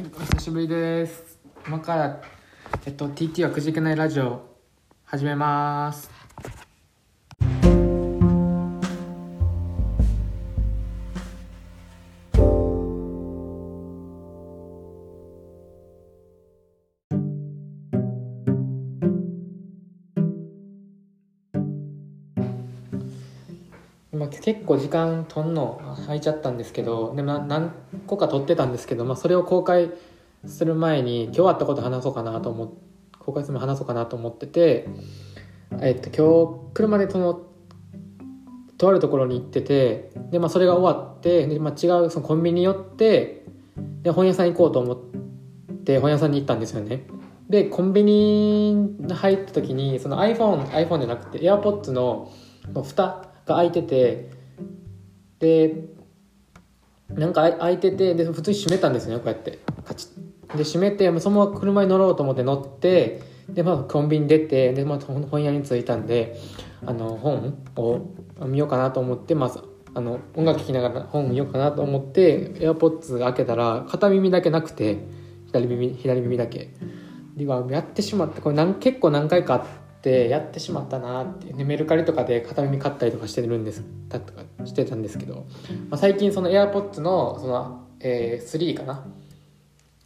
はい、お久しぶりです。今から、えっと、TT はくじけないラジオ、始めます。まあ、結構時間とんの空いちゃったんですけどでもな何個か撮ってたんですけど、まあ、それを公開する前に今日あったこと話そうかなと思っ公開する前に話そうかなと思ってて、えっと、今日車でそのとあるところに行っててで、まあ、それが終わってで、まあ、違うそのコンビニに寄ってで本屋さん行こうと思って本屋さんに行ったんですよね。でコンビニに入った時にその iPhone, iPhone じゃなくて AirPods の蓋が開いててでなんか開いててで普通に閉めたんですよねこうやって。カチッ。で閉めてそのまま車に乗ろうと思って乗ってで、まあ、コンビニ出てで、まあ、本屋に着いたんであの本を見ようかなと思って、まあ、あの音楽聴きながら本見ようかなと思って AirPods 開けたら片耳だけなくて左耳左耳だけ。でやってしまってこれ何結構何回かってやってしまったなって、ね、メルカリとかで片耳買ったりとかしてるんですたとかしてたんですけど、まあ、最近その AirPods のその、えー、3かな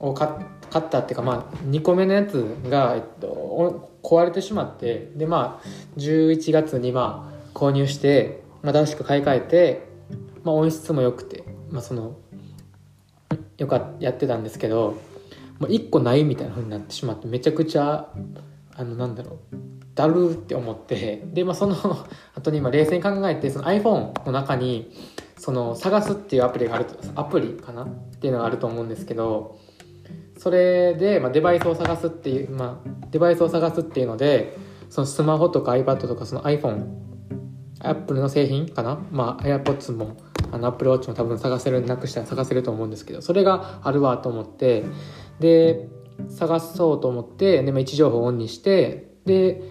を買ったっていうか、まあ、2個目のやつが、えっと、壊れてしまってでまあ11月にまあ購入して、まあ、新しく買い替えて、まあ、音質も良くて、まあ、そのよかやってたんですけどもう1個ないみたいな風になってしまってめちゃくちゃあのなんだろうだるって思ってで、まあ、その 後に今冷静に考えてその iPhone の中にその探すっていうアプリがあるとアプリかな？っていうのがあると思うんですけどそれで、まあ、デバイスを探すっていう、まあ、デバイスを探すっていうのでそのスマホとか iPad とかその iPhone アップルの製品かな？まあ AirPods もあの Apple Watch も多分探せるなくしたら探せると思うんですけどそれがあるわと思ってで探そうと思ってで、まあ、位置情報をオンにしてで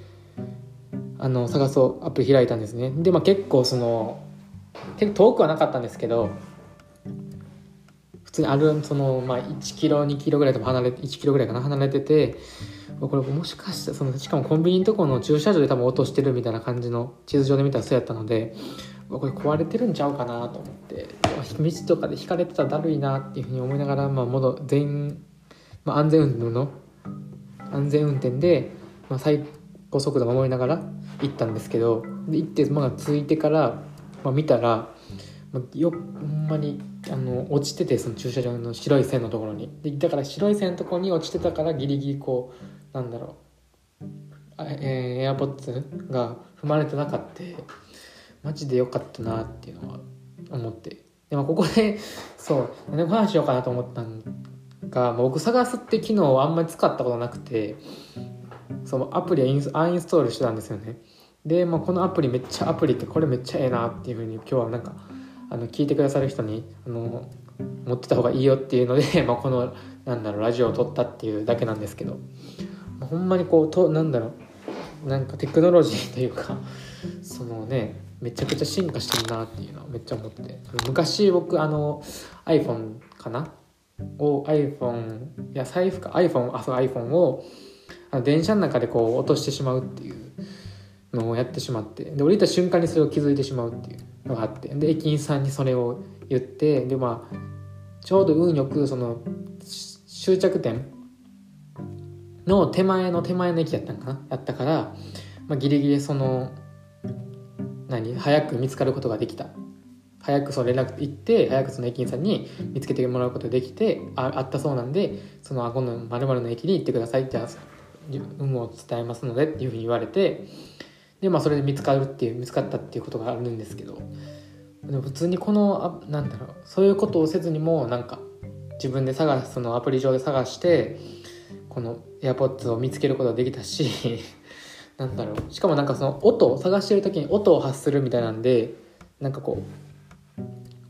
あの探そうアプリ開いたんですね。で、まあ、結構その結構遠くはなかったんですけど普通にあるその、まあ、1キロ2キロぐらいでも離れて1キロぐらいかな離れててこれもしかしてそのしかもコンビニのとこの駐車場で多分落としてるみたいな感じの地図上で見たらそうやったのでこれ壊れてるんちゃうかなと思って道とかで引かれてたらだるいなっていうふうに思いながら、まあ、全、まあ、安全運転の安全運転で、まあ、最高速度守りながら行ったんですけどで行ってまあ着いてから、まあ、見たら、ま、よほんまにあの落ちててその駐車場の白い線のところに。でだから白い線のところに落ちてたからギリギリこうなんだろうあえー、AirPods が踏まれてなかった。マジで良かったなっていうのは思って。でもここで そう何の話しようかなと思ったんが、僕探すって機能をあんまり使ったことなくてそのアプリはインスアインストールしてたんですよね。で、まあ、このアプリめっちゃアプリってこれめっちゃええなっていうふうに今日はなんかあの聞いてくださる人にあの持ってた方がいいよっていうので、まあ、このなんだろうラジオを撮ったっていうだけなんですけど、まあ、ほんまにこうとなんだろうなんかテクノロジーというかそのねめちゃくちゃ進化してるなっていうのはめっちゃ思ってて。昔僕あの iPhone かな？を iPhone いや財布か。iPhone あそう iPhone をあの電車の中でこう落としてしまうっていうのをやってしまってで降りた瞬間にそれを気づいてしまうっていうのがあってで駅員さんにそれを言ってでまあちょうど運よくその終着点の手前の手前の駅やったんかな？やったから、まあ、ギリギリその何？早く見つかることができた。早くその連絡行って早くその駅員さんに見つけてもらうことができてああったそうなんでそのあ今度〇〇の駅に行ってくださいって有無を伝えますのでっていうふうに言われてでまあそれで見つかるっていう見つかったっていうことがあるんですけどでも普通にこのあなんだろうそういうことをせずにもなんか自分で探すそのアプリ上で探してこの AirPods を見つけることができたしなんだろう。しかもなんかその音を探してる時に音を発するみたいなんでなんかこう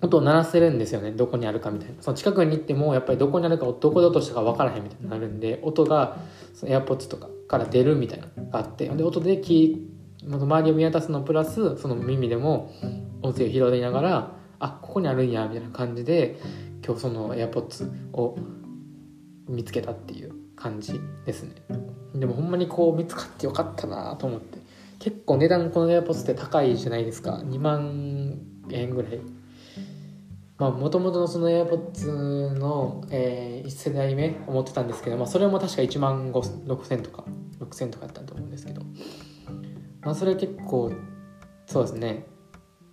音を鳴らせるんですよね。どこにあるかみたいな。その近くに行ってもやっぱりどこにあるかどこで落としたか分からへんみたいになるんで音がその AirPods とかから出るみたいなのがあってで音でキー周りを見渡すのプラスその耳でも音声を拾いながらあここにあるんやみたいな感じで今日その AirPods を見つけたっていう感じですね。でもほんまにこう見つかってよかったなと思って。結構値段この AirPods って高いじゃないですか。2万円ぐらい。まあもともとのその AirPods の、えー、1世代目思ってたんですけど、まあ、それも確か1万6000とか6000とかだったと思うんですけど。まあそれ結構そうですね、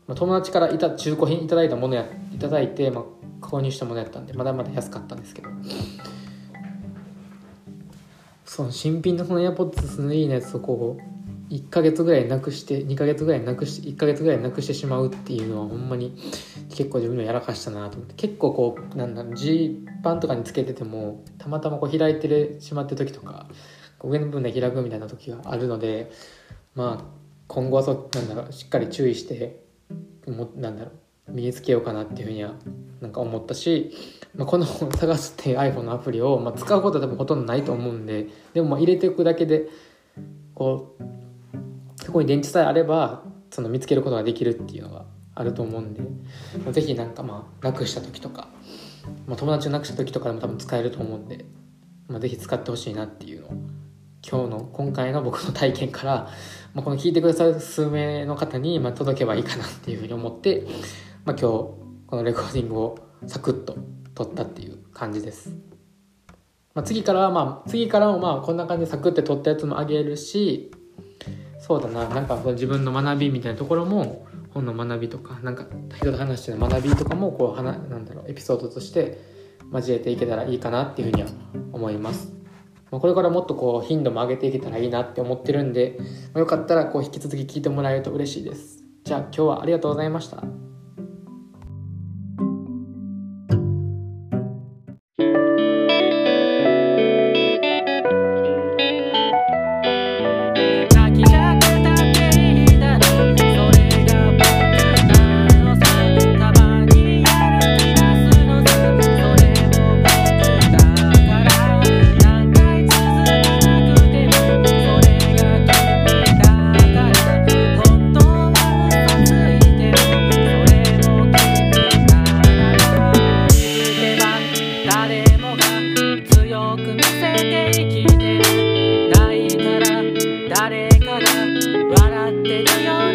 まあ、友達からいた中古品いただいたものやいただいて、まあ、購入したものやったんでまだまだ安かったんですけど。その新品のその AirPods のいいやつをこう1ヶ月ぐらいなくして2ヶ月ぐらいなくして1ヶ月ぐらいなくしてしまうっていうのはほんまに結構自分のやらかしたなと思って。結構こうなんだろうジーパンとかにつけててもたまたまこう開いてしまってる時とか上の部分で開くみたいな時があるのでまあ今後はそなんだろうしっかり注意してもなんだろう身につけようかなっていうふうにはなんか思ったし、まあ、この探すっていう iPhone のアプリを、まあ、使うことは多分ほとんどないと思うんででもまあ入れていくだけでこうそこに電池さえあればその見つけることができるっていうのがあると思うんで、まあ、ぜひなんかまあなくした時とか、まあ、友達をなくした時とかでも多分使えると思うんで、まあ、使ってほしいなっていうのを今日の今回の僕の体験から、まあ、この聞いてくださる数名の方にま届けばいいかなっていうふうに思って、まあ、今日このレコーディングをサクッと撮ったっていう感じです、まあ、次からはまあ次からもまあこんな感じでサクッて撮ったやつもあげるしそうだななんか自分の学びみたいなところも本の学びとかなんか人と話してる学びとかもこうはななんだろうエピソードとして交えていけたらいいかなっていうふうには思いますまあ、これからもっとこう頻度も上げていけたらいいなって思ってるんで、まあ、よかったらこう引き続き聞いてもらえると嬉しいです。じゃあ今日はありがとうございました。ってるよ